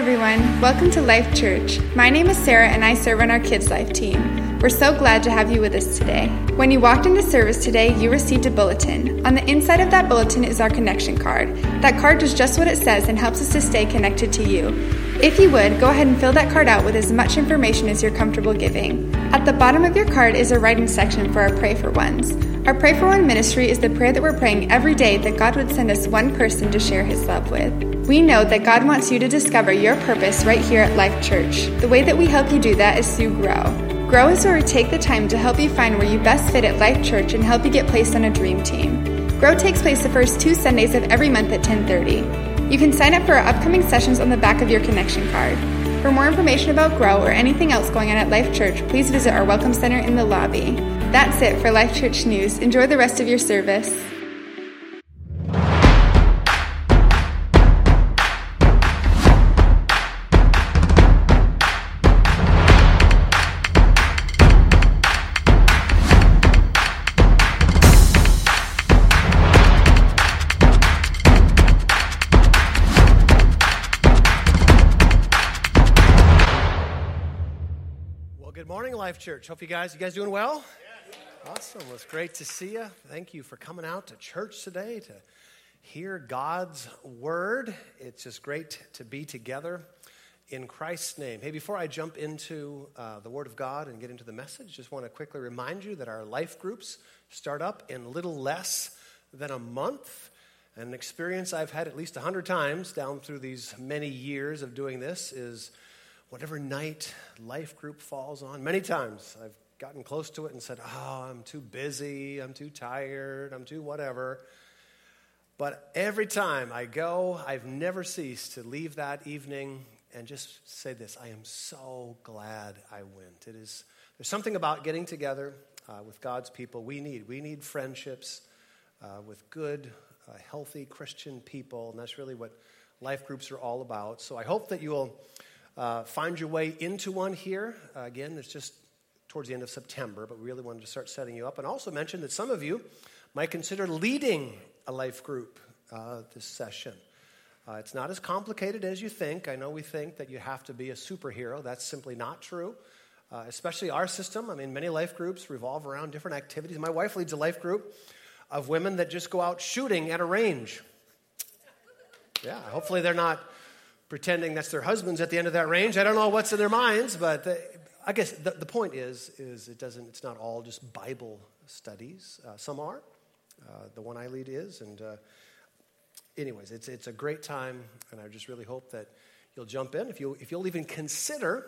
everyone. Welcome to Life Church. My name is Sarah and I serve on our Kids Life team. We're so glad to have you with us today. When you walked into service today, you received a bulletin. On the inside of that bulletin is our connection card. That card does just what it says and helps us to stay connected to you. If you would, go ahead and fill that card out with as much information as you're comfortable giving. At the bottom of your card is a writing section for our Pray for Ones. Our Pray for One ministry is the prayer that we're praying every day that God would send us one person to share his love with. We know that God wants you to discover your purpose right here at Life Church. The way that we help you do that is through Grow. Grow is where we take the time to help you find where you best fit at Life Church and help you get placed on a dream team. Grow takes place the first two Sundays of every month at 1030. You can sign up for our upcoming sessions on the back of your connection card. For more information about Grow or anything else going on at Life Church, please visit our Welcome Center in the lobby. That's it for Life Church News. Enjoy the rest of your service. Life Church. Hope you guys, you guys doing well? Awesome. Well, it's great to see you. Thank you for coming out to church today to hear God's word. It's just great to be together in Christ's name. Hey, before I jump into uh, the Word of God and get into the message, just want to quickly remind you that our life groups start up in little less than a month. An experience I've had at least a hundred times down through these many years of doing this is whatever night life group falls on. Many times I've gotten close to it and said, Oh, I'm too busy, I'm too tired, I'm too whatever. But every time I go, I've never ceased to leave that evening and just say this I am so glad I went. It is, there's something about getting together uh, with God's people we need. We need friendships uh, with good, uh, healthy Christian people, and that's really what life groups are all about. So I hope that you will uh, find your way into one here. Uh, again, it's just towards the end of September, but we really wanted to start setting you up. And also mention that some of you might consider leading a life group uh, this session. Uh, it's not as complicated as you think. I know we think that you have to be a superhero. That's simply not true. Uh, especially our system. I mean, many life groups revolve around different activities. My wife leads a life group of women that just go out shooting at a range. Yeah, hopefully they're not pretending that's their husbands at the end of that range. I don't know what's in their minds, but the, I guess the, the, point is, is it doesn't, it's not all just Bible studies. Uh, some are. Uh, the one I lead is. And uh, anyways, it's, it's a great time, and I just really hope that you'll jump in. If, you, if you'll even consider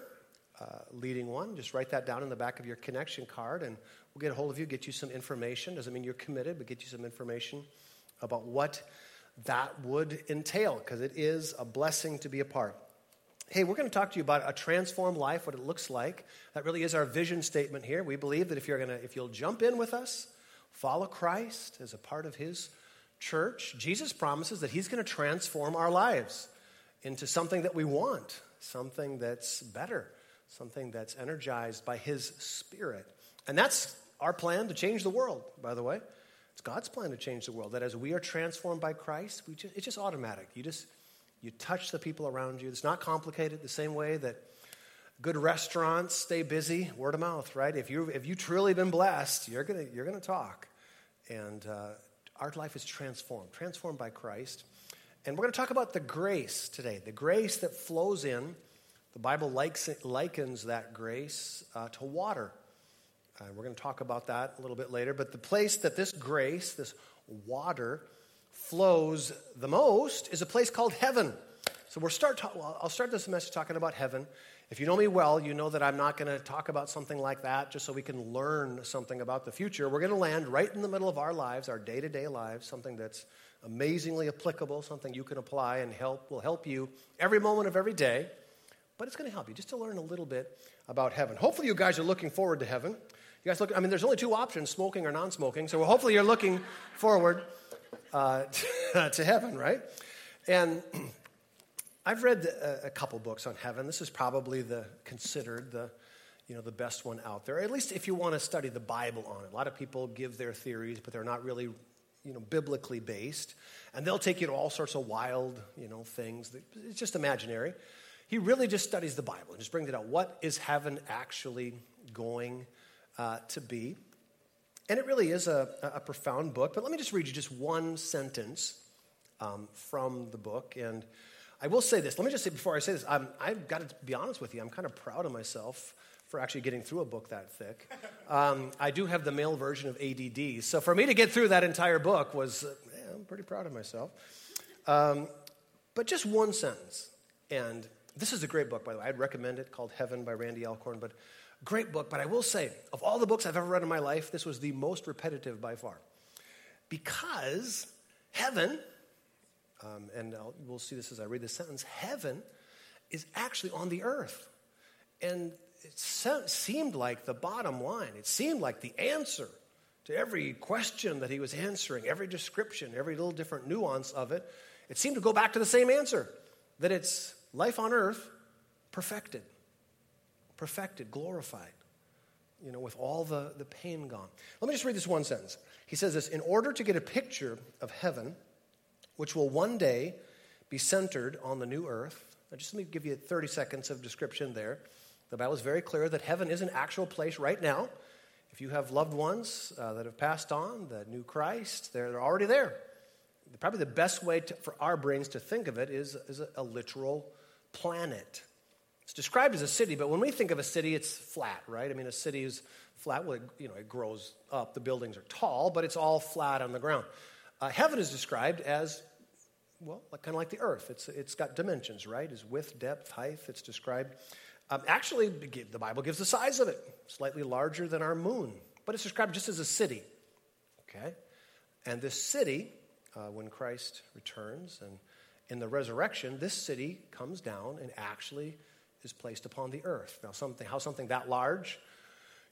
uh, leading one, just write that down in the back of your connection card, and we'll get a hold of you, get you some information. Doesn't mean you're committed, but get you some information about what that would entail because it is a blessing to be a part. Hey, we're going to talk to you about a transformed life, what it looks like. That really is our vision statement here. We believe that if you're going to if you'll jump in with us, follow Christ as a part of his church, Jesus promises that he's going to transform our lives into something that we want, something that's better, something that's energized by his spirit. And that's our plan to change the world, by the way. It's God's plan to change the world. That as we are transformed by Christ, just, it's just automatic. You just you touch the people around you. It's not complicated. The same way that good restaurants stay busy, word of mouth, right? If you if you truly been blessed, you're gonna you're gonna talk, and uh, our life is transformed, transformed by Christ. And we're going to talk about the grace today, the grace that flows in. The Bible likes, likens that grace uh, to water. Uh, we're going to talk about that a little bit later. But the place that this grace, this water, flows the most is a place called heaven. So we'll start. Ta- well, I'll start this message talking about heaven. If you know me well, you know that I'm not going to talk about something like that just so we can learn something about the future. We're going to land right in the middle of our lives, our day to day lives, something that's amazingly applicable, something you can apply and help will help you every moment of every day. But it's going to help you just to learn a little bit about heaven. Hopefully, you guys are looking forward to heaven. You guys look, I mean, there's only two options smoking or non smoking. So hopefully you're looking forward uh, to heaven, right? And I've read a, a couple books on heaven. This is probably the considered the you know the best one out there. At least if you want to study the Bible on it. A lot of people give their theories, but they're not really you know biblically based, and they'll take you to all sorts of wild you know things. That, it's just imaginary. he really just studies the Bible and just brings it out. What is heaven actually going uh, to be? And it really is a, a, profound book. But let me just read you just one sentence um, from the book. And I will say this. Let me just say before I say this, I'm, I've got to be honest with you. I'm kind of proud of myself for actually getting through a book that thick. Um, I do have the male version of ADD. So for me to get through that entire book was, uh, yeah, I'm pretty proud of myself. Um, but just one sentence. And this is a great book, by the way. I'd recommend it called Heaven by Randy Alcorn. But great book. But I will say, of all the books I've ever read in my life, this was the most repetitive by far. Because heaven, um, and I'll, we'll see this as I read this sentence, heaven is actually on the earth. And it seemed like the bottom line, it seemed like the answer to every question that he was answering, every description, every little different nuance of it, it seemed to go back to the same answer that it's life on earth perfected, perfected, glorified, you know, with all the, the pain gone. Let me just read this one sentence. He says this In order to get a picture of heaven, which will one day be centered on the new earth, now just let me give you 30 seconds of description there. The Bible is very clear that heaven is an actual place right now. If you have loved ones uh, that have passed on, the knew Christ, they're, they're already there. Probably the best way to, for our brains to think of it is, is a, a literal planet. It's described as a city, but when we think of a city, it's flat, right? I mean, a city is flat. Well, it, you know, it grows up. The buildings are tall, but it's all flat on the ground. Uh, heaven is described as, well, kind of like the earth. It's, it's got dimensions, right? It's width, depth, height. It's described. Um, actually, the Bible gives the size of it, slightly larger than our moon, but it's described just as a city. Okay? And this city, uh, when Christ returns and in the resurrection, this city comes down and actually is placed upon the earth. Now, something, how something that large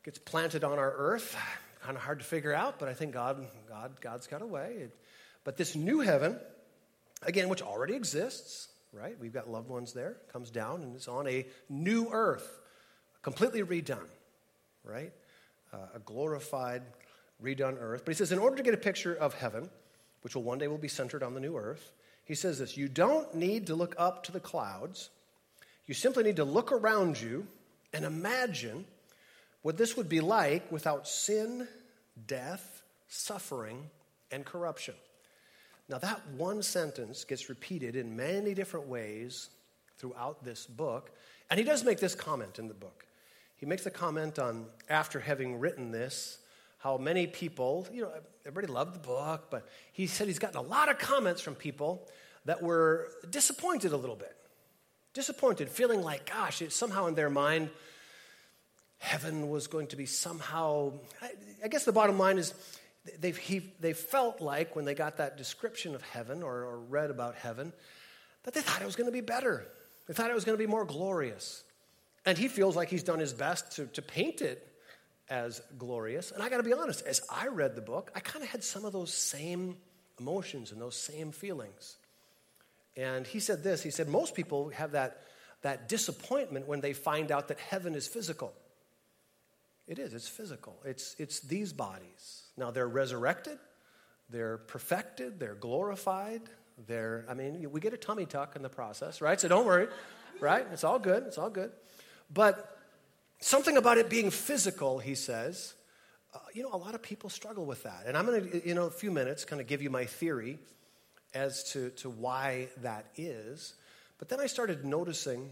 gets planted on our earth, kind of hard to figure out, but I think God, God, God's got a way. It, but this new heaven, again, which already exists, right? We've got loved ones there, comes down and it's on a new earth, completely redone, right? Uh, a glorified, redone earth. But he says, in order to get a picture of heaven, which will one day will be centered on the new earth, he says this You don't need to look up to the clouds. You simply need to look around you and imagine what this would be like without sin, death, suffering, and corruption. Now, that one sentence gets repeated in many different ways throughout this book. And he does make this comment in the book. He makes a comment on after having written this, how many people, you know, everybody loved the book, but he said he's gotten a lot of comments from people that were disappointed a little bit. Disappointed, feeling like, gosh, it, somehow in their mind, heaven was going to be somehow. I, I guess the bottom line is they they felt like when they got that description of heaven or, or read about heaven, that they thought it was going to be better. They thought it was going to be more glorious. And he feels like he's done his best to, to paint it as glorious. And I got to be honest, as I read the book, I kind of had some of those same emotions and those same feelings. And he said this he said, Most people have that, that disappointment when they find out that heaven is physical. It is, it's physical. It's, it's these bodies. Now, they're resurrected, they're perfected, they're glorified. They're, I mean, we get a tummy tuck in the process, right? So don't worry, right? It's all good, it's all good. But Something about it being physical, he says. Uh, you know, a lot of people struggle with that. And I'm going to, in a few minutes, kind of give you my theory as to, to why that is. But then I started noticing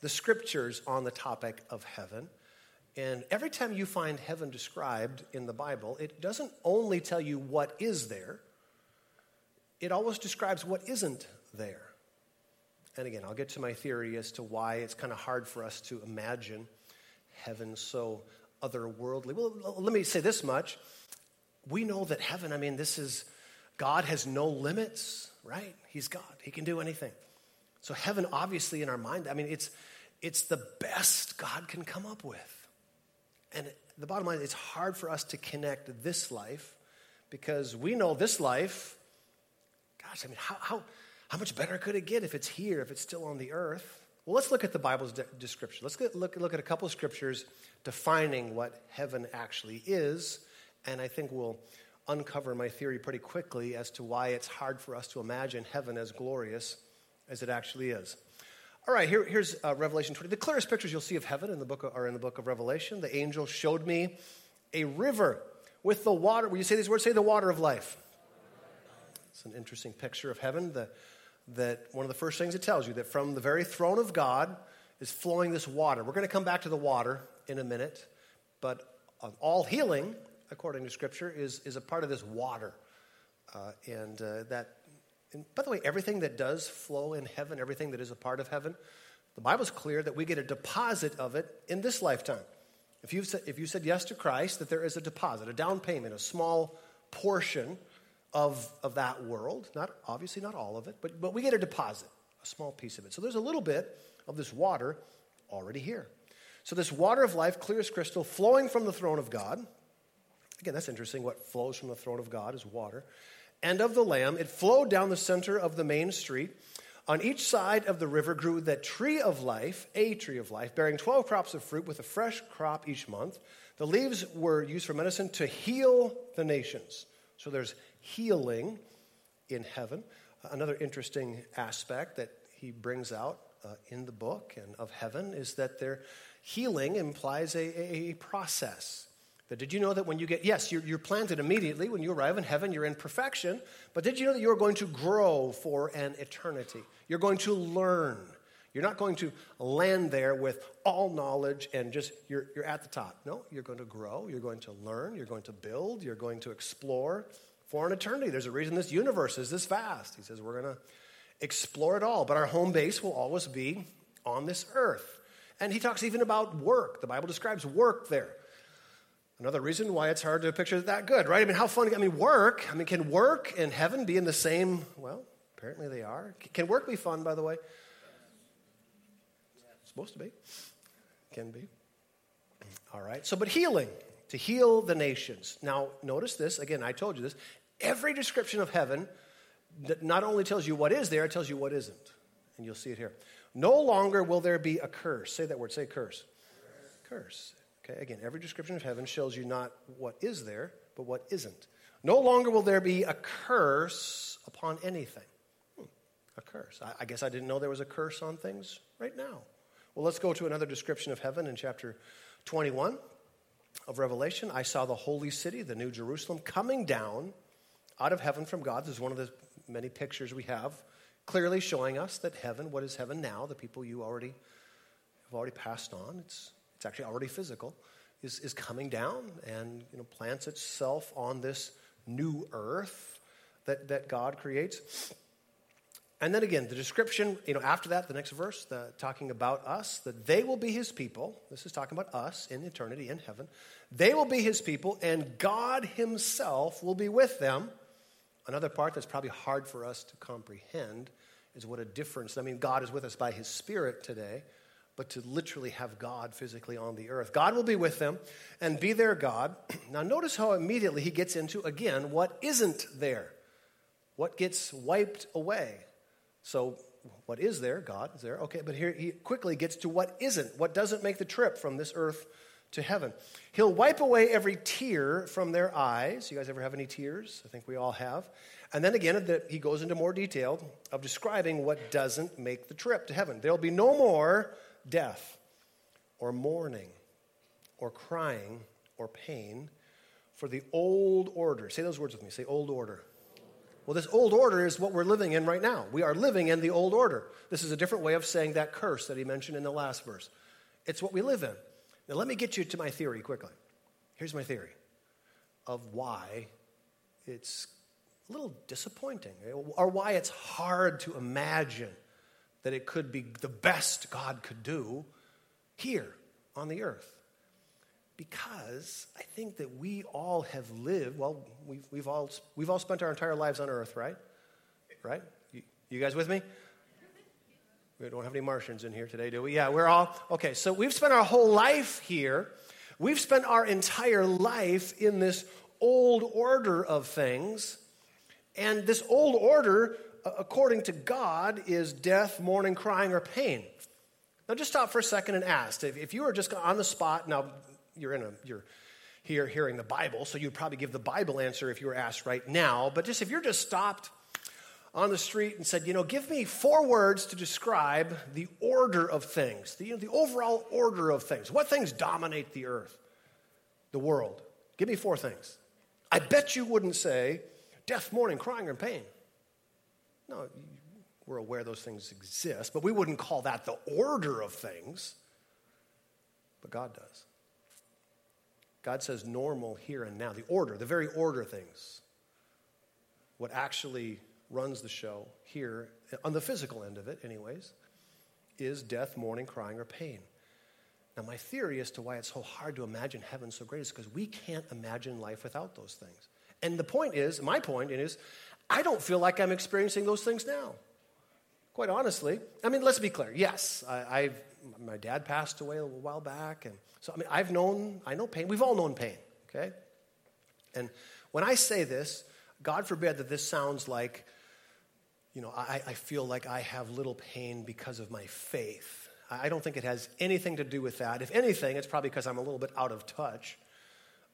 the scriptures on the topic of heaven. And every time you find heaven described in the Bible, it doesn't only tell you what is there, it always describes what isn't there. And again, I'll get to my theory as to why it's kind of hard for us to imagine heaven so otherworldly. Well, let me say this much. We know that heaven, I mean, this is, God has no limits, right? He's God, He can do anything. So, heaven, obviously, in our mind, I mean, it's, it's the best God can come up with. And the bottom line, is it's hard for us to connect this life because we know this life, gosh, I mean, how, how, how much better could it get if it's here, if it's still on the earth? Well, let's look at the Bible's de- description. Let's get, look, look at a couple of scriptures defining what heaven actually is, and I think we'll uncover my theory pretty quickly as to why it's hard for us to imagine heaven as glorious as it actually is. All right, here, here's uh, Revelation 20. The clearest pictures you'll see of heaven in the book of, are in the book of Revelation. The angel showed me a river with the water. Will you say these words? Say the water of life. It's an interesting picture of heaven. The, that one of the first things it tells you that from the very throne of God is flowing this water. We're going to come back to the water in a minute, but all healing, according to Scripture, is, is a part of this water. Uh, and uh, that and by the way, everything that does flow in heaven, everything that is a part of heaven, the Bible's clear that we get a deposit of it in this lifetime. If you've said, if you said yes to Christ, that there is a deposit, a down payment, a small portion of, of that world. Not obviously not all of it, but, but we get a deposit, a small piece of it. So there's a little bit of this water already here. So this water of life, clear as crystal, flowing from the throne of God. Again, that's interesting. What flows from the throne of God is water and of the Lamb. It flowed down the center of the main street. On each side of the river grew the tree of life, a tree of life, bearing 12 crops of fruit with a fresh crop each month. The leaves were used for medicine to heal the nations. So there's healing in heaven. Another interesting aspect that he brings out uh, in the book and of heaven is that their healing implies a, a process. That did you know that when you get, yes, you're, you're, planted immediately. When you arrive in heaven, you're in perfection. But did you know that you're going to grow for an eternity? You're going to learn. You're not going to land there with all knowledge and just, you're, you're at the top. No, you're going to grow. You're going to learn. You're going to build. You're going to explore for an eternity. There's a reason this universe is this vast. He says we're going to explore it all. But our home base will always be on this earth. And he talks even about work. The Bible describes work there. Another reason why it's hard to picture that good, right? I mean, how fun, I mean, work, I mean, can work and heaven be in the same, well, apparently they are. Can work be fun, by the way? It's supposed to be. Can be. All right, so, but healing, to heal the nations. Now, notice this, again, I told you this. Every description of heaven that not only tells you what is there, it tells you what isn't. And you'll see it here. No longer will there be a curse. Say that word, say curse. Curse. curse. Okay, again, every description of heaven shows you not what is there, but what isn't. No longer will there be a curse upon anything. Hmm, a curse. I, I guess I didn't know there was a curse on things right now. Well, let's go to another description of heaven in chapter 21 of Revelation. I saw the holy city, the new Jerusalem, coming down out of heaven from God. This is one of the many pictures we have, clearly showing us that heaven, what is heaven now, the people you already have already passed on, it's it's actually already physical, is, is coming down and you know, plants itself on this new earth that, that God creates. And then again, the description, you know, after that, the next verse, the, talking about us, that they will be his people. This is talking about us in eternity in heaven. They will be his people, and God himself will be with them. Another part that's probably hard for us to comprehend is what a difference. I mean, God is with us by his Spirit today, but to literally have God physically on the earth. God will be with them and be their God. Now, notice how immediately he gets into, again, what isn't there, what gets wiped away. So, what is there? God is there. Okay, but here he quickly gets to what isn't, what doesn't make the trip from this earth to heaven. He'll wipe away every tear from their eyes. You guys ever have any tears? I think we all have. And then again, he goes into more detail of describing what doesn't make the trip to heaven. There'll be no more death or mourning or crying or pain, for the old order. Say those words with me. Say old order. Well, this old order is what we're living in right now. We are living in the old order. This is a different way of saying that curse that he mentioned in the last verse. It's what we live in. Now, let me get you to my theory quickly. Here's my theory of why it's a little disappointing, or why it's hard to imagine that it could be the best God could do here on the earth. Because I think that we all have lived, well, we've, we've, all, we've all spent our entire lives on earth, right? Right? You, you guys with me? We don't have any Martians in here today, do we? Yeah, we're all, okay, so we've spent our whole life here. We've spent our entire life in this old order of things. And this old order according to God, is death, mourning, crying, or pain. Now, just stop for a second and ask. If, you were just on the spot, now you're in a you're here hearing the Bible, so you'd probably give the Bible answer if you were asked right now. But just if you're just stopped on the street and said, you know, give me four words to describe the order of things, the, you know, the overall order of things. What things dominate the earth, the world? Give me four things. I bet you wouldn't say death, mourning, crying, or pain. No, we're aware those things exist, but we wouldn't call that the order of things. But God does. God says normal here and now, the order, the very order of things. What actually runs the show here, on the physical end of it, anyways, is death, mourning, crying, or pain. Now, my theory as to why it's so hard to imagine heaven so great is because we can't imagine life without those things. And the point is, my point is, I don't feel like I'm experiencing those things now. Quite honestly. I mean, let's be clear. Yes, I, have my dad passed away a while back, and so I mean, I've known, I know pain. We've all known pain, okay? And when I say this, God forbid that this sounds like you know, I, I feel like I have little pain because of my faith. I don't think it has anything to do with that. If anything, it's probably because I'm a little bit out of touch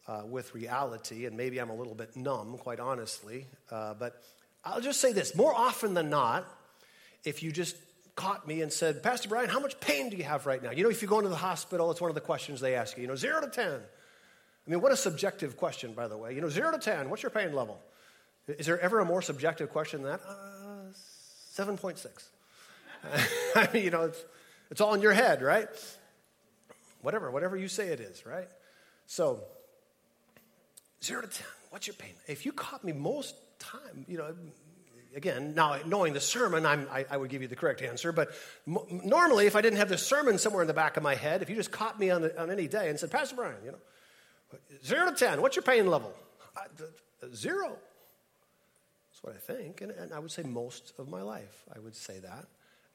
uh, with reality, and maybe I'm a little bit numb, quite honestly. Uh, but I'll just say this more often than not, if you just caught me and said, Pastor Brian, how much pain do you have right now? You know, if you go into the hospital, it's one of the questions they ask you, you know, zero to 10. I mean, what a subjective question, by the way. You know, zero to 10, what's your pain level? Is there ever a more subjective question than that? Uh, 7.6. I mean, you know, it's, it's all in your head, right? Whatever, whatever you say it is, right? So, zero to 10, what's your pain? If you caught me most time, you know, again, now knowing the sermon, I, I would give you the correct answer. But normally, if I didn't have the sermon somewhere in the back of my head, if you just caught me on, the, on any day and said, Pastor Brian, you know, zero to 10, what's your pain level? Uh, zero what I think. And, and I would say most of my life, I would say that.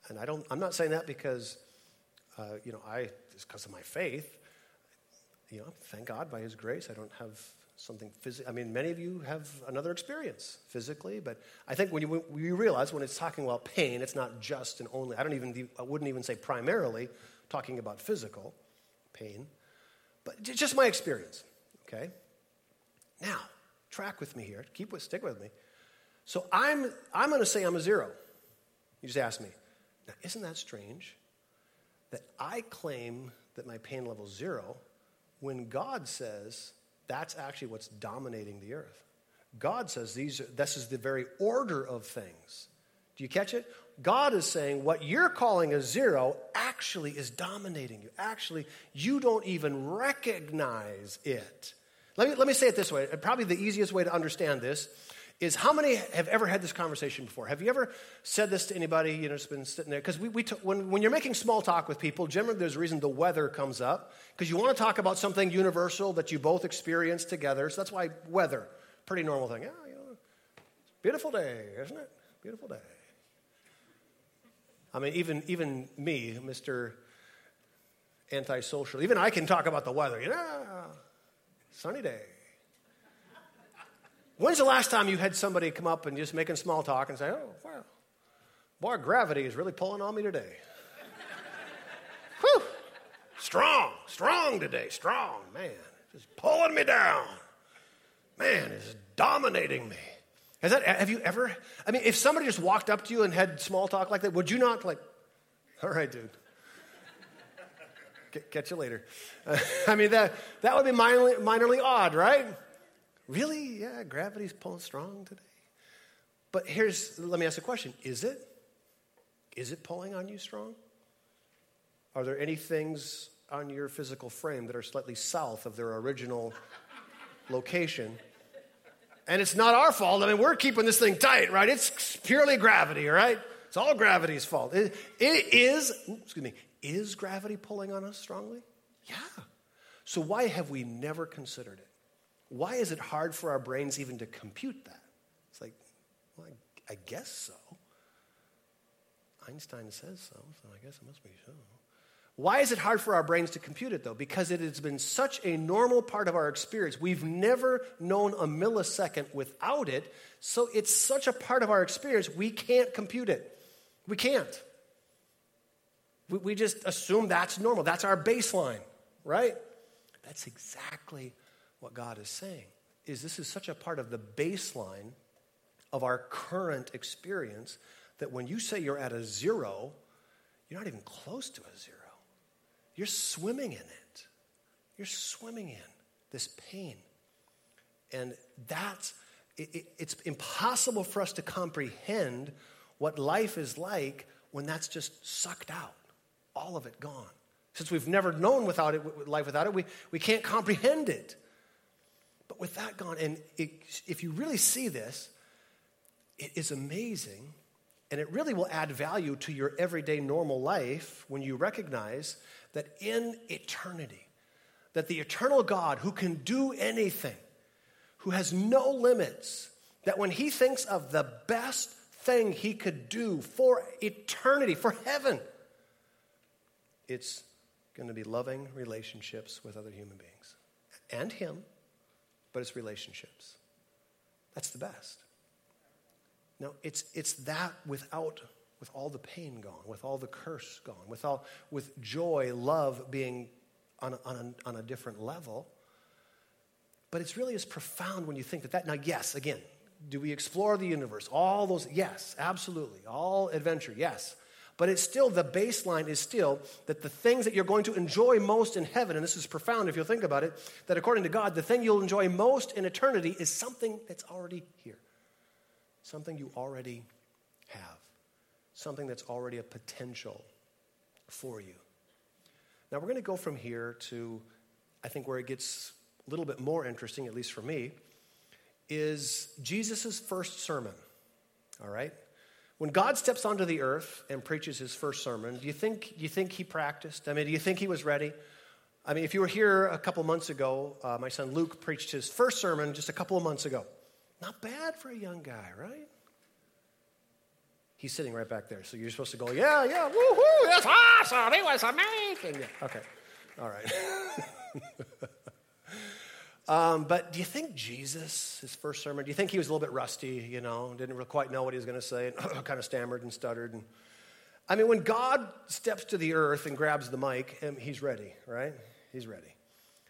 And I don't, I'm not saying that because, uh, you know, I, it's because of my faith. You know, thank God by His grace, I don't have something physical. I mean, many of you have another experience physically, but I think when you, when you realize when it's talking about pain, it's not just and only, I don't even, I wouldn't even say primarily talking about physical pain, but just my experience, okay? Now, track with me here. Keep with, stick with me. So I'm, I'm going to say I'm a zero. You just ask me. Now, isn't that strange that I claim that my pain level is zero when God says that's actually what's dominating the earth? God says these this is the very order of things. Do you catch it? God is saying what you're calling a zero actually is dominating you. Actually, you don't even recognize it. Let me, let me say it this way. Probably the easiest way to understand this is how many have ever had this conversation before? Have you ever said this to anybody, you know, just been sitting there? Because we, we t- when, when you're making small talk with people, generally there's a reason the weather comes up, because you want to talk about something universal that you both experience together. So that's why weather, pretty normal thing. Yeah, you know, beautiful day, isn't it? Beautiful day. I mean, even, even me, Mr. Antisocial, even I can talk about the weather. You know, sunny day. When's the last time you had somebody come up and just making small talk and say, oh, wow, boy, gravity is really pulling on me today? Whew, strong, strong today, strong, man, just pulling me down. Man, it's dominating me. Has that, have you ever, I mean, if somebody just walked up to you and had small talk like that, would you not like, all right, dude. Catch you later. I mean, that, that would be minorly, minorly odd, right? Really? Yeah, gravity's pulling strong today. But here's, let me ask a question Is it? Is it pulling on you strong? Are there any things on your physical frame that are slightly south of their original location? And it's not our fault. I mean, we're keeping this thing tight, right? It's purely gravity, right? It's all gravity's fault. It, it is, excuse me, is gravity pulling on us strongly? Yeah. So why have we never considered it? Why is it hard for our brains even to compute that? It's like, well, I, I guess so. Einstein says so, so I guess it must be so. Why is it hard for our brains to compute it, though? Because it has been such a normal part of our experience. We've never known a millisecond without it, so it's such a part of our experience, we can't compute it. We can't. We, we just assume that's normal. That's our baseline, right? That's exactly what God is saying is this is such a part of the baseline of our current experience that when you say you're at a zero, you're not even close to a zero. You're swimming in it. You're swimming in this pain. And that's, it, it, it's impossible for us to comprehend what life is like when that's just sucked out, all of it gone. Since we've never known without it, life without it, we, we can't comprehend it. With that gone, and it, if you really see this, it is amazing, and it really will add value to your everyday normal life when you recognize that in eternity, that the eternal God who can do anything, who has no limits, that when he thinks of the best thing he could do for eternity, for heaven, it's going to be loving relationships with other human beings and him, but it's relationships. That's the best. Now, it's, it's that without, with all the pain gone, with all the curse gone, with, all, with joy, love being on a, on, a, on a different level. But it's really as profound when you think that that, now, yes, again, do we explore the universe? All those, yes, absolutely. All adventure, yes. But it's still, the baseline is still that the things that you're going to enjoy most in heaven, and this is profound if you'll think about it, that according to God, the thing you'll enjoy most in eternity is something that's already here something you already have, something that's already a potential for you. Now, we're going to go from here to, I think, where it gets a little bit more interesting, at least for me, is Jesus' first sermon. All right? When God steps onto the earth and preaches his first sermon, do you think, you think he practiced? I mean, do you think he was ready? I mean, if you were here a couple months ago, uh, my son Luke preached his first sermon just a couple of months ago. Not bad for a young guy, right? He's sitting right back there. So you're supposed to go, yeah, yeah, woohoo, that's awesome. It was amazing. Yeah, okay. All right. um, but do you think Jesus, his first sermon, do you think he was a little bit rusty, you know, didn't really quite know what he was going to say, and kind of stammered and stuttered? And, I mean, when God steps to the earth and grabs the mic, he's ready, right? He's ready.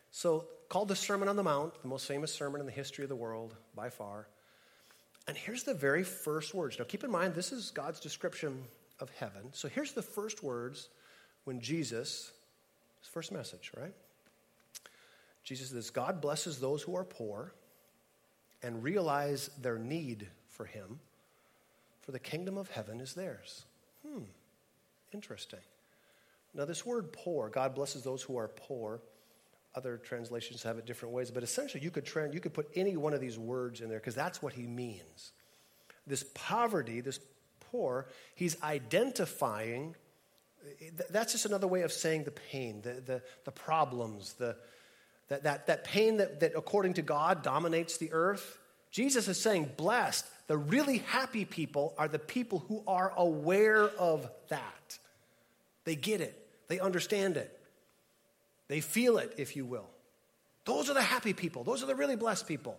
So called the Sermon on the Mount, the most famous sermon in the history of the world by far. And here's the very first words. Now, keep in mind, this is God's description of heaven. So here's the first words when Jesus, his first message, right? Jesus says, God blesses those who are poor and realize their need for him, for the kingdom of heaven is theirs. Hmm, interesting. Now, this word poor, God blesses those who are poor. Other translations have it different ways, but essentially you could, trans, you could put any one of these words in there because that's what he means. This poverty, this poor, he's identifying. That's just another way of saying the pain, the, the, the problems, the, that, that, that pain that, that, according to God, dominates the earth. Jesus is saying, blessed, the really happy people are the people who are aware of that. They get it, they understand it. They feel it, if you will. Those are the happy people. Those are the really blessed people.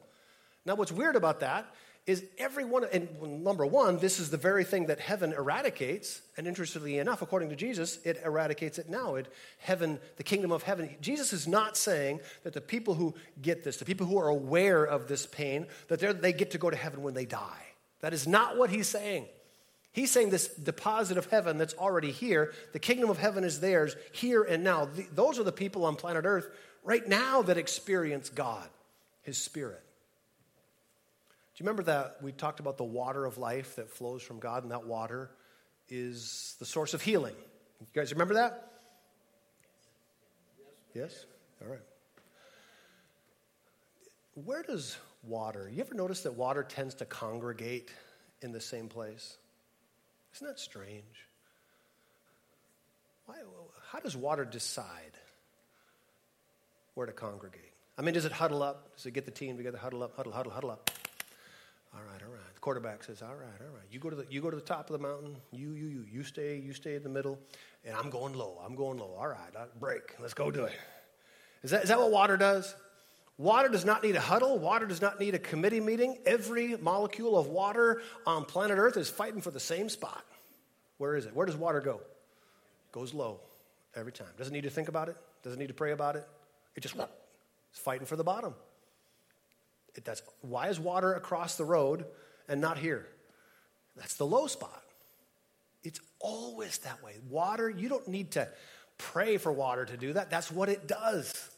Now, what's weird about that is every one, and number one, this is the very thing that heaven eradicates. And interestingly enough, according to Jesus, it eradicates it now. It, heaven, the kingdom of heaven. Jesus is not saying that the people who get this, the people who are aware of this pain, that they get to go to heaven when they die. That is not what he's saying. He's saying this deposit of heaven that's already here, the kingdom of heaven is theirs here and now. Those are the people on planet Earth right now that experience God, His Spirit. Do you remember that we talked about the water of life that flows from God, and that water is the source of healing? You guys remember that? Yes? All right. Where does water, you ever notice that water tends to congregate in the same place? Isn't that strange? Why, how does water decide where to congregate? I mean, does it huddle up? Does it get the team together, huddle up, huddle, huddle, huddle up? All right, all right. The quarterback says, "All right, all right. You go to the you go to the top of the mountain. You you you you stay you stay in the middle, and I'm going low. I'm going low. All right, break. Let's go do it. Is that what water does? Water does not need a huddle. Water does not need a committee meeting. Every molecule of water on planet Earth is fighting for the same spot. Where is it? Where does water go? Goes low every time. Doesn't need to think about it. Doesn't need to pray about it. It just it's fighting for the bottom. Does. Why is water across the road and not here. That's the low spot. It's always that way. Water, you don't need to pray for water to do that. That's what it does.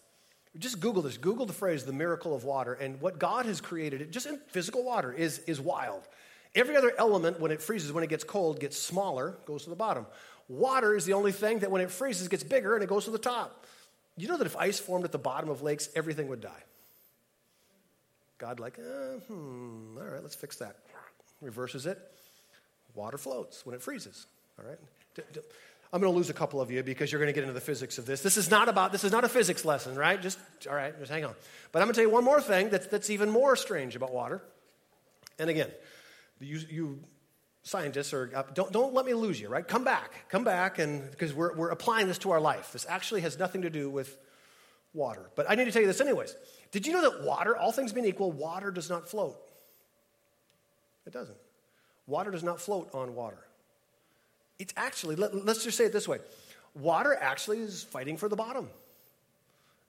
Just Google this. Google the phrase the miracle of water. And what God has created, it just in physical water, is, is wild. Every other element, when it freezes, when it gets cold, gets smaller, goes to the bottom. Water is the only thing that when it freezes gets bigger and it goes to the top. You know that if ice formed at the bottom of lakes, everything would die. God, like, uh, hmm, all right, let's fix that. Reverses it. Water floats when it freezes. All right. I'm going to lose a couple of you because you're going to get into the physics of this. This is not about, this is not a physics lesson, right? Just, all right, just hang on. But I'm going to tell you one more thing that's, that's even more strange about water. And again, you, you scientists are, don't, don't let me lose you, right? Come back, come back, and because we're, we're applying this to our life. This actually has nothing to do with water. But I need to tell you this anyways. Did you know that water, all things being equal, water does not float? It doesn't. Water does not float on water. It's actually, let, us just say it this way water actually is fighting for the bottom.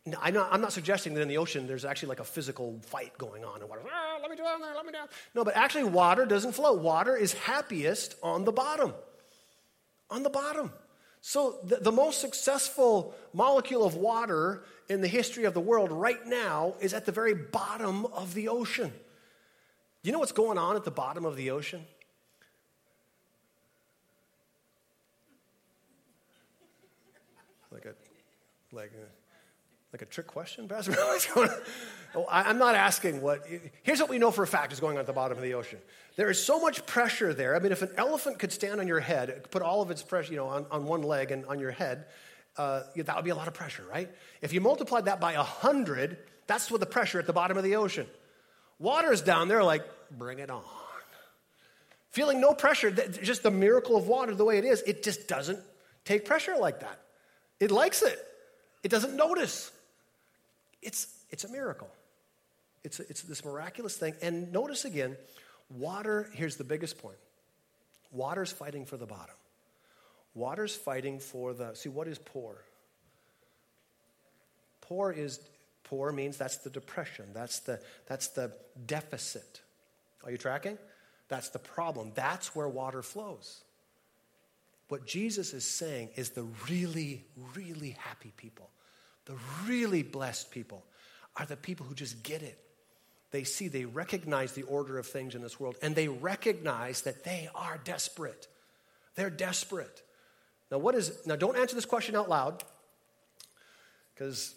Now, I'm, not, I'm not suggesting that in the ocean there's actually like a physical fight going on and water, ah, let me down there, let me down. No, but actually, water doesn't float. Water is happiest on the bottom. On the bottom. So, the, the most successful molecule of water in the history of the world right now is at the very bottom of the ocean. You know what's going on at the bottom of the ocean? Like a, like a, like a trick question, Pastor? oh, I'm not asking what. Here's what we know for a fact is going on at the bottom of the ocean. There is so much pressure there. I mean, if an elephant could stand on your head, put all of its pressure, you know, on, on one leg and on your head, uh, that would be a lot of pressure, right? If you multiplied that by 100, that's what the pressure at the bottom of the ocean. Water's down there, like, bring it on. Feeling no pressure, just the miracle of water the way it is, it just doesn't take pressure like that. It likes it, it doesn't notice. It's, it's a miracle. It's, it's this miraculous thing. And notice again, water, here's the biggest point water's fighting for the bottom. Water's fighting for the, see, what is poor? Poor is, poor means that's the depression, that's the, that's the deficit. Are you tracking? That's the problem. That's where water flows. What Jesus is saying is the really, really happy people, the really blessed people, are the people who just get it. They see, they recognize the order of things in this world, and they recognize that they are desperate. They're desperate. Now, what is, now don't answer this question out loud, because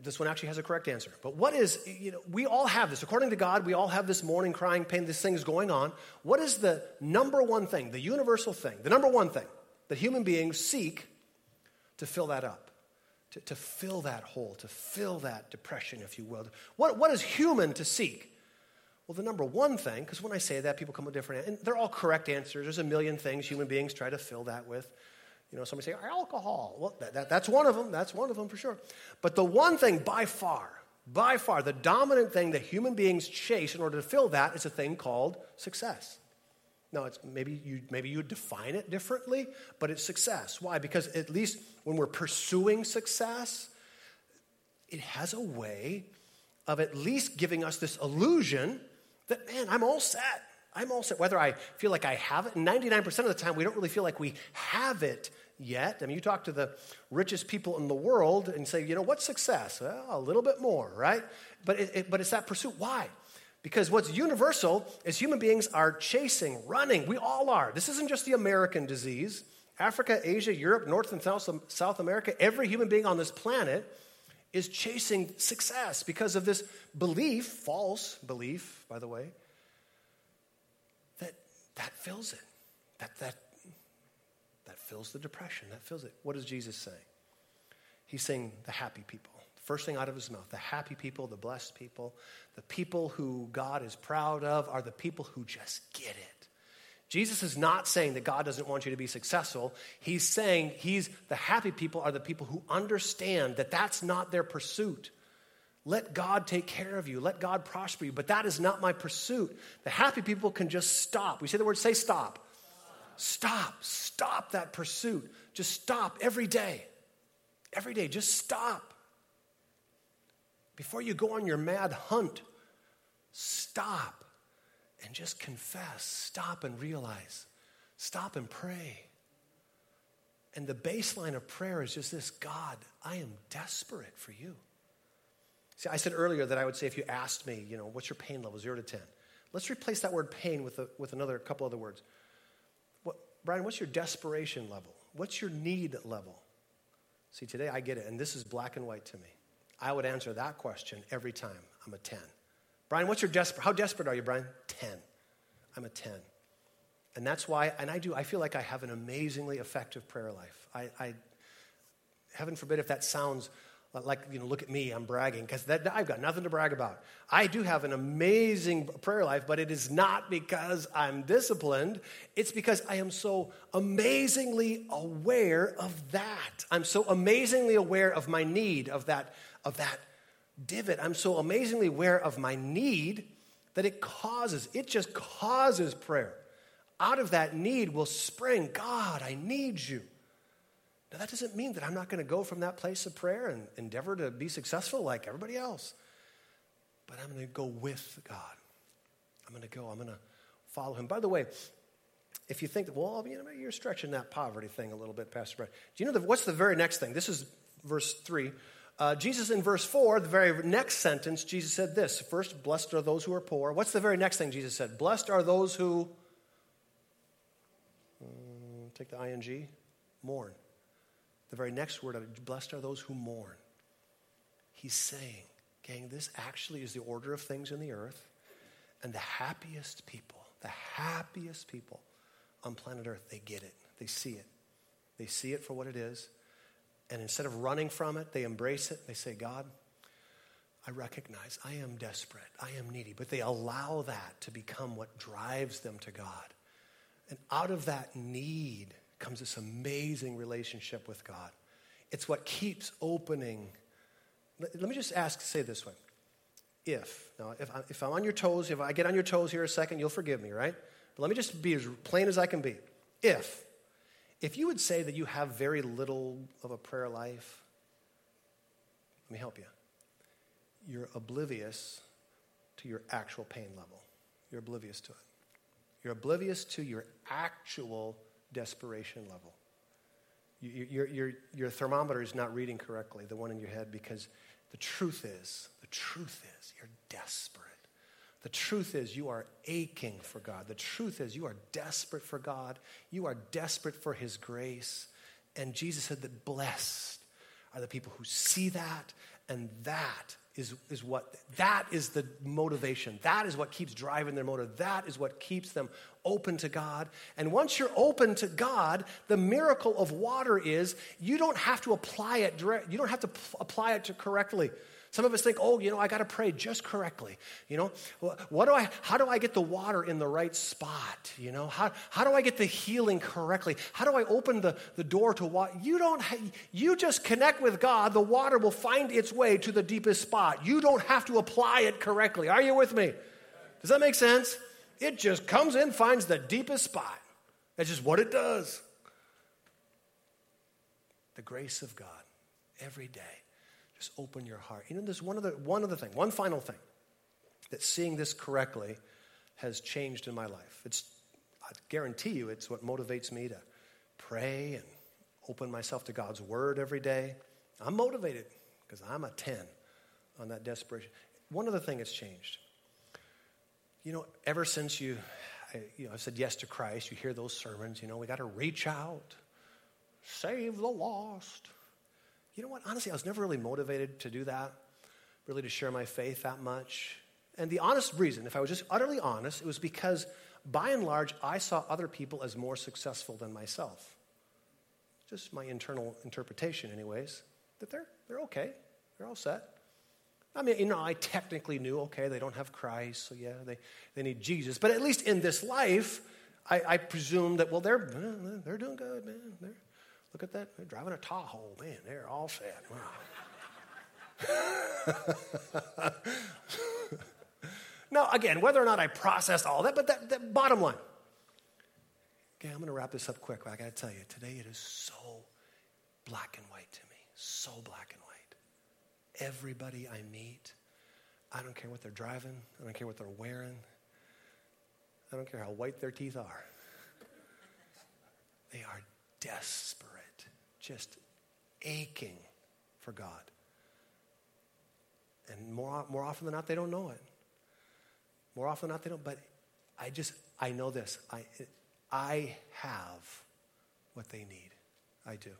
this one actually has a correct answer. But what is, you know, we all have this. According to God, we all have this mourning, crying, pain, this thing is going on. What is the number one thing, the universal thing, the number one thing that human beings seek to fill that up? To, to fill that hole, to fill that depression, if you will. What, what is human to seek? Well, the number one thing, because when I say that, people come with different, and they're all correct answers. There's a million things human beings try to fill that with. You know, somebody say, alcohol. Well, that, that, that's one of them. That's one of them for sure. But the one thing by far, by far, the dominant thing that human beings chase in order to fill that is a thing called success. Now, it's maybe you maybe you define it differently, but it's success. Why? Because at least when we're pursuing success, it has a way of at least giving us this illusion that man, I'm all set. I'm all set. Whether I feel like I have it, 99% of the time, we don't really feel like we have it yet. I mean, you talk to the richest people in the world and say, you know, what's success? Well, a little bit more, right? But, it, it, but it's that pursuit. Why? Because what's universal is human beings are chasing, running. We all are. This isn't just the American disease. Africa, Asia, Europe, North and South, South America, every human being on this planet is chasing success because of this belief, false belief, by the way, that that fills it. That, that, that fills the depression. That fills it. What does Jesus say? He's saying the happy people. First thing out of his mouth the happy people, the blessed people, the people who God is proud of are the people who just get it. Jesus is not saying that God doesn't want you to be successful. He's saying he's the happy people are the people who understand that that's not their pursuit. Let God take care of you. Let God prosper you. But that is not my pursuit. The happy people can just stop. We say the word, say stop. Stop. Stop that pursuit. Just stop every day. Every day, just stop. Before you go on your mad hunt, stop and just confess. Stop and realize. Stop and pray. And the baseline of prayer is just this God, I am desperate for you. See, I said earlier that I would say if you asked me, you know, what's your pain level, zero to 10? Let's replace that word pain with, a, with another couple other words. Brian, what's your desperation level? What's your need level? See, today I get it, and this is black and white to me. I would answer that question every time. I'm a 10. Brian, what's your desperate? How desperate are you, Brian? 10. I'm a 10. And that's why, and I do, I feel like I have an amazingly effective prayer life. I, I heaven forbid if that sounds like, you know, look at me, I'm bragging, because I've got nothing to brag about. I do have an amazing prayer life, but it is not because I'm disciplined. It's because I am so amazingly aware of that. I'm so amazingly aware of my need, of that, of that divot. I'm so amazingly aware of my need that it causes, it just causes prayer. Out of that need will spring, God, I need you. Now, that doesn't mean that I'm not going to go from that place of prayer and endeavor to be successful like everybody else. But I'm going to go with God. I'm going to go, I'm going to follow Him. By the way, if you think, that, well, you know, you're stretching that poverty thing a little bit, Pastor Brett. Do you know the, what's the very next thing? This is verse 3. Uh, Jesus in verse 4, the very next sentence, Jesus said this First, blessed are those who are poor. What's the very next thing Jesus said? Blessed are those who, um, take the ing, mourn. The very next word, blessed are those who mourn. He's saying, gang, this actually is the order of things in the earth. And the happiest people, the happiest people on planet Earth, they get it. They see it. They see it for what it is. And instead of running from it, they embrace it. They say, God, I recognize I am desperate. I am needy. But they allow that to become what drives them to God. And out of that need, comes this amazing relationship with God. It's what keeps opening. Let, me just ask, say this way. If, now, if, I, if I'm on your toes, if I get on your toes here a second, you'll forgive me, right? But let me just be as plain as I can be. If, if you would say that you have very little of a prayer life, let me help you. You're oblivious to your actual pain level. You're oblivious to it. You're oblivious to your actual desperation level. Your, your, your thermometer is not reading correctly, the one in your head, because the truth is, the truth is, you're desperate. The truth is, you are aching for God. The truth is, you are desperate for God. You are desperate for His grace. And Jesus said that blessed are the people who see that, and that is, is what that is the motivation. That is what keeps driving their motor. That is what keeps them open to God. And once you're open to God, the miracle of water is you don't have to apply it direct, you don't have to p- apply it to correctly. Some of us think, oh, you know, I got to pray just correctly. You know, what do I, how do I get the water in the right spot? You know, how, how do I get the healing correctly? How do I open the, the door to water? You don't, you just connect with God. The water will find its way to the deepest spot. You don't have to apply it correctly. Are you with me? Does that make sense? It just comes in, finds the deepest spot. That's just what it does. The grace of God every day just open your heart. You know, there's one other, one other thing, one final thing that seeing this correctly has changed in my life. It's, I guarantee you, it's what motivates me to pray and open myself to God's word every day. I'm motivated because I'm a 10 on that desperation. One other thing has changed. You know, ever since you, I, you know, I've said yes to Christ, you hear those sermons, you know, we got to reach out, save the lost you know what? Honestly, I was never really motivated to do that, really to share my faith that much. And the honest reason, if I was just utterly honest, it was because by and large, I saw other people as more successful than myself. Just my internal interpretation, anyways, that they're, they're okay, they're all set. I mean, you know, I technically knew, okay, they don't have Christ, so yeah, they, they need Jesus. But at least in this life, I, I presume that, well, they're, they're doing good, man. They're, Look at that. They're driving a Tahoe. Man, they're all set. Wow. now, again, whether or not I processed all that, but that, that bottom line. Okay, I'm going to wrap this up quick. I got to tell you, today it is so black and white to me. So black and white. Everybody I meet, I don't care what they're driving, I don't care what they're wearing. I don't care how white their teeth are. They are desperate, just aching for God. And more, more often than not, they don't know it. More often than not, they don't. But I just, I know this. I, I have what they need. I do.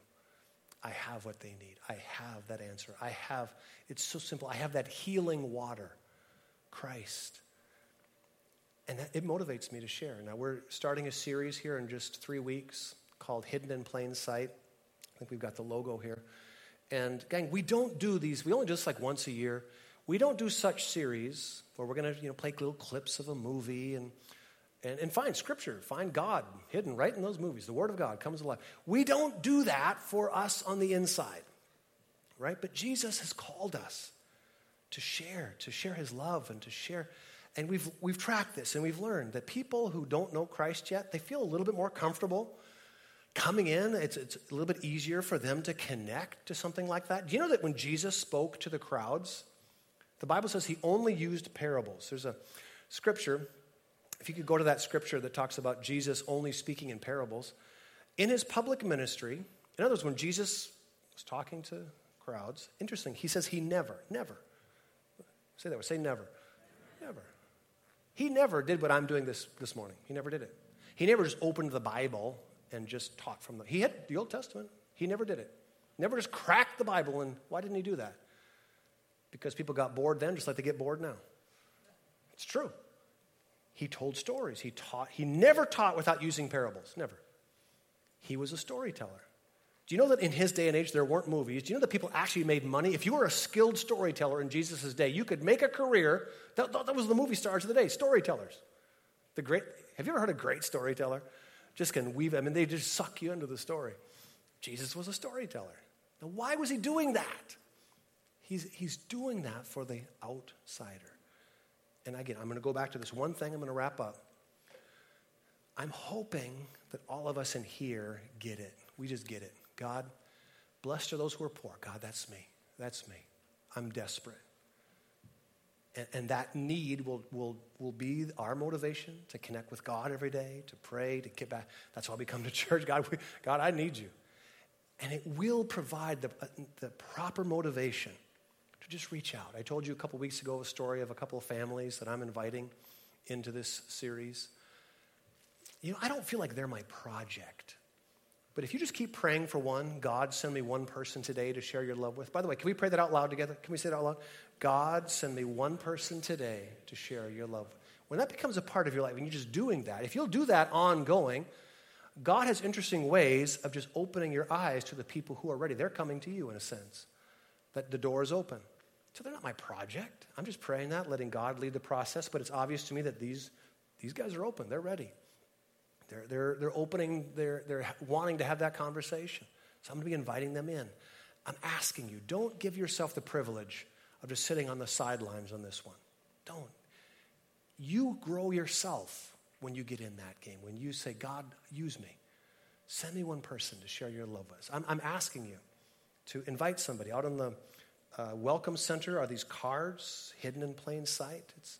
I have what they need. I have that answer. I have, it's so simple. I have that healing water, Christ. And that, it motivates me to share. Now, we're starting a series here in just three weeks called Hidden in Plain Sight. I think we've got the logo here. And, gang, we don't do these, we only do this like once a year. We don't do such series where we're going to you know, play little clips of a movie and, and, and find scripture, find God hidden right in those movies. The Word of God comes alive. We don't do that for us on the inside, right? But Jesus has called us to share, to share His love and to share. And we've, we've tracked this and we've learned that people who don't know Christ yet, they feel a little bit more comfortable coming in. It's, it's a little bit easier for them to connect to something like that. Do you know that when Jesus spoke to the crowds, the Bible says he only used parables. There's a scripture, if you could go to that scripture that talks about Jesus only speaking in parables. In his public ministry, in other words, when Jesus was talking to crowds, interesting, he says he never, never, say that, word, say never, never. He never did what I'm doing this, this morning. He never did it. He never just opened the Bible and just taught from the. He had the Old Testament. He never did it. Never just cracked the Bible. And why didn't he do that? because people got bored then just like they get bored now. It's true. He told stories. He taught. He never taught without using parables. Never. He was a storyteller. Do you know that in his day and age there weren't movies? Do you know that people actually made money? If you were a skilled storyteller in Jesus' day, you could make a career. That, that was the movie stars of the day, storytellers. The great. Have you ever heard a great storyteller? Just can weave. I mean, they just suck you into the story. Jesus was a storyteller. Now, why was he doing that? He's, he's doing that for the outsider. And again, I'm going to go back to this one thing, I'm going to wrap up. I'm hoping that all of us in here get it. We just get it. God, blessed are those who are poor. God, that's me. That's me. I'm desperate. And, and that need will, will, will be our motivation to connect with God every day, to pray, to get back. That's why we come to church. God, we, God I need you. And it will provide the, uh, the proper motivation to just reach out. I told you a couple weeks ago a story of a couple of families that I'm inviting into this series. You know, I don't feel like they're my project. But if you just keep praying for one, God, send me one person today to share your love with. By the way, can we pray that out loud together? Can we say that out loud? God, send me one person today to share your love. When that becomes a part of your life, and you're just doing that, if you'll do that ongoing, God has interesting ways of just opening your eyes to the people who are ready. They're coming to you in a sense, that the door is open. So they're not my project. I'm just praying that, letting God lead the process. But it's obvious to me that these, these guys are open. They're ready. They're, they're, they're opening, they're, they're wanting to have that conversation. So I'm going to be inviting them in. I'm asking you, don't give yourself the privilege of just sitting on the sidelines on this one. Don't. You grow yourself when you get in that game, when you say, God, use me. Send me one person to share your love with. I'm, I'm asking you to invite somebody out on the uh, welcome center are these cards hidden in plain sight. It's,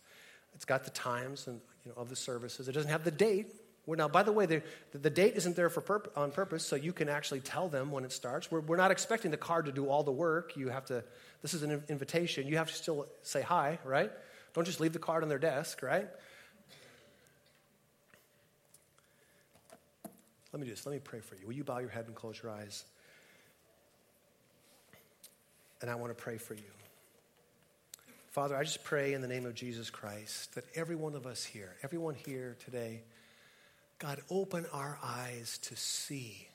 it's got the times and, you know, of the services. It doesn't have the date. We're now, by the way, the, the date isn't there for on purpose, so you can actually tell them when it starts. We're, we're not expecting the card to do all the work. You have to, this is an invitation. You have to still say hi, right? Don't just leave the card on their desk, right? Let me do this. Let me pray for you. Will you bow your head and close your eyes? and I want to pray for you. Father, I just pray in the name of Jesus Christ that every one of us here, everyone here today, God, open our eyes to see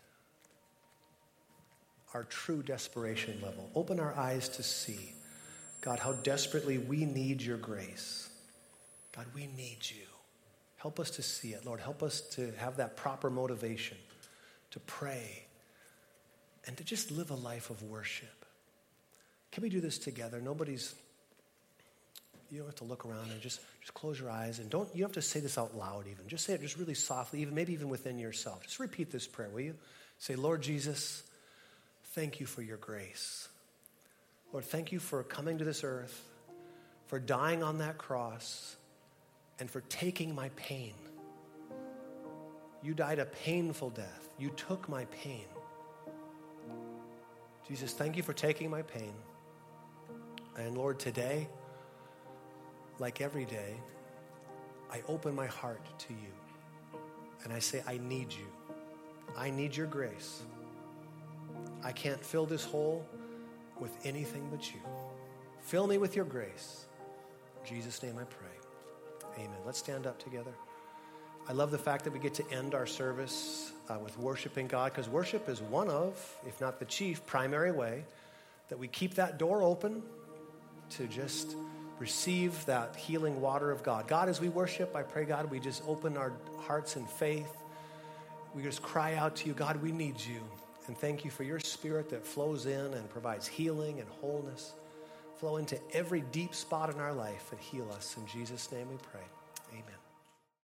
our true desperation level. Open our eyes to see, God, how desperately we need your grace. God, we need you. Help us to see it. Lord, help us to have that proper motivation to pray and to just live a life of worship. Can we do this together? Nobody's, you don't have to look around and just, just close your eyes and don't, you don't have to say this out loud even. Just say it just really softly, even maybe even within yourself. Just repeat this prayer, will you? Say, Lord Jesus, thank you for your grace. Lord, thank you for coming to this earth, for dying on that cross, and for taking my pain. You died a painful death. You took my pain. Jesus, thank you for taking my pain. And Lord, today, like every day, I open my heart to you. And I say, I need you. I need your grace. I can't fill this hole with anything but you. Fill me with your grace. In Jesus' name I pray. Amen. Let's stand up together. I love the fact that we get to end our service uh, with worshiping God because worship is one of, if not the chief, primary way that we keep that door open to just receive that healing water of God. God, as we worship, I pray, God, we just open our hearts in faith. We just cry out to you, God, we need you. And thank you for your spirit that flows in and provides healing and wholeness. Flow into every deep spot in our life and heal us. In Jesus' name we pray.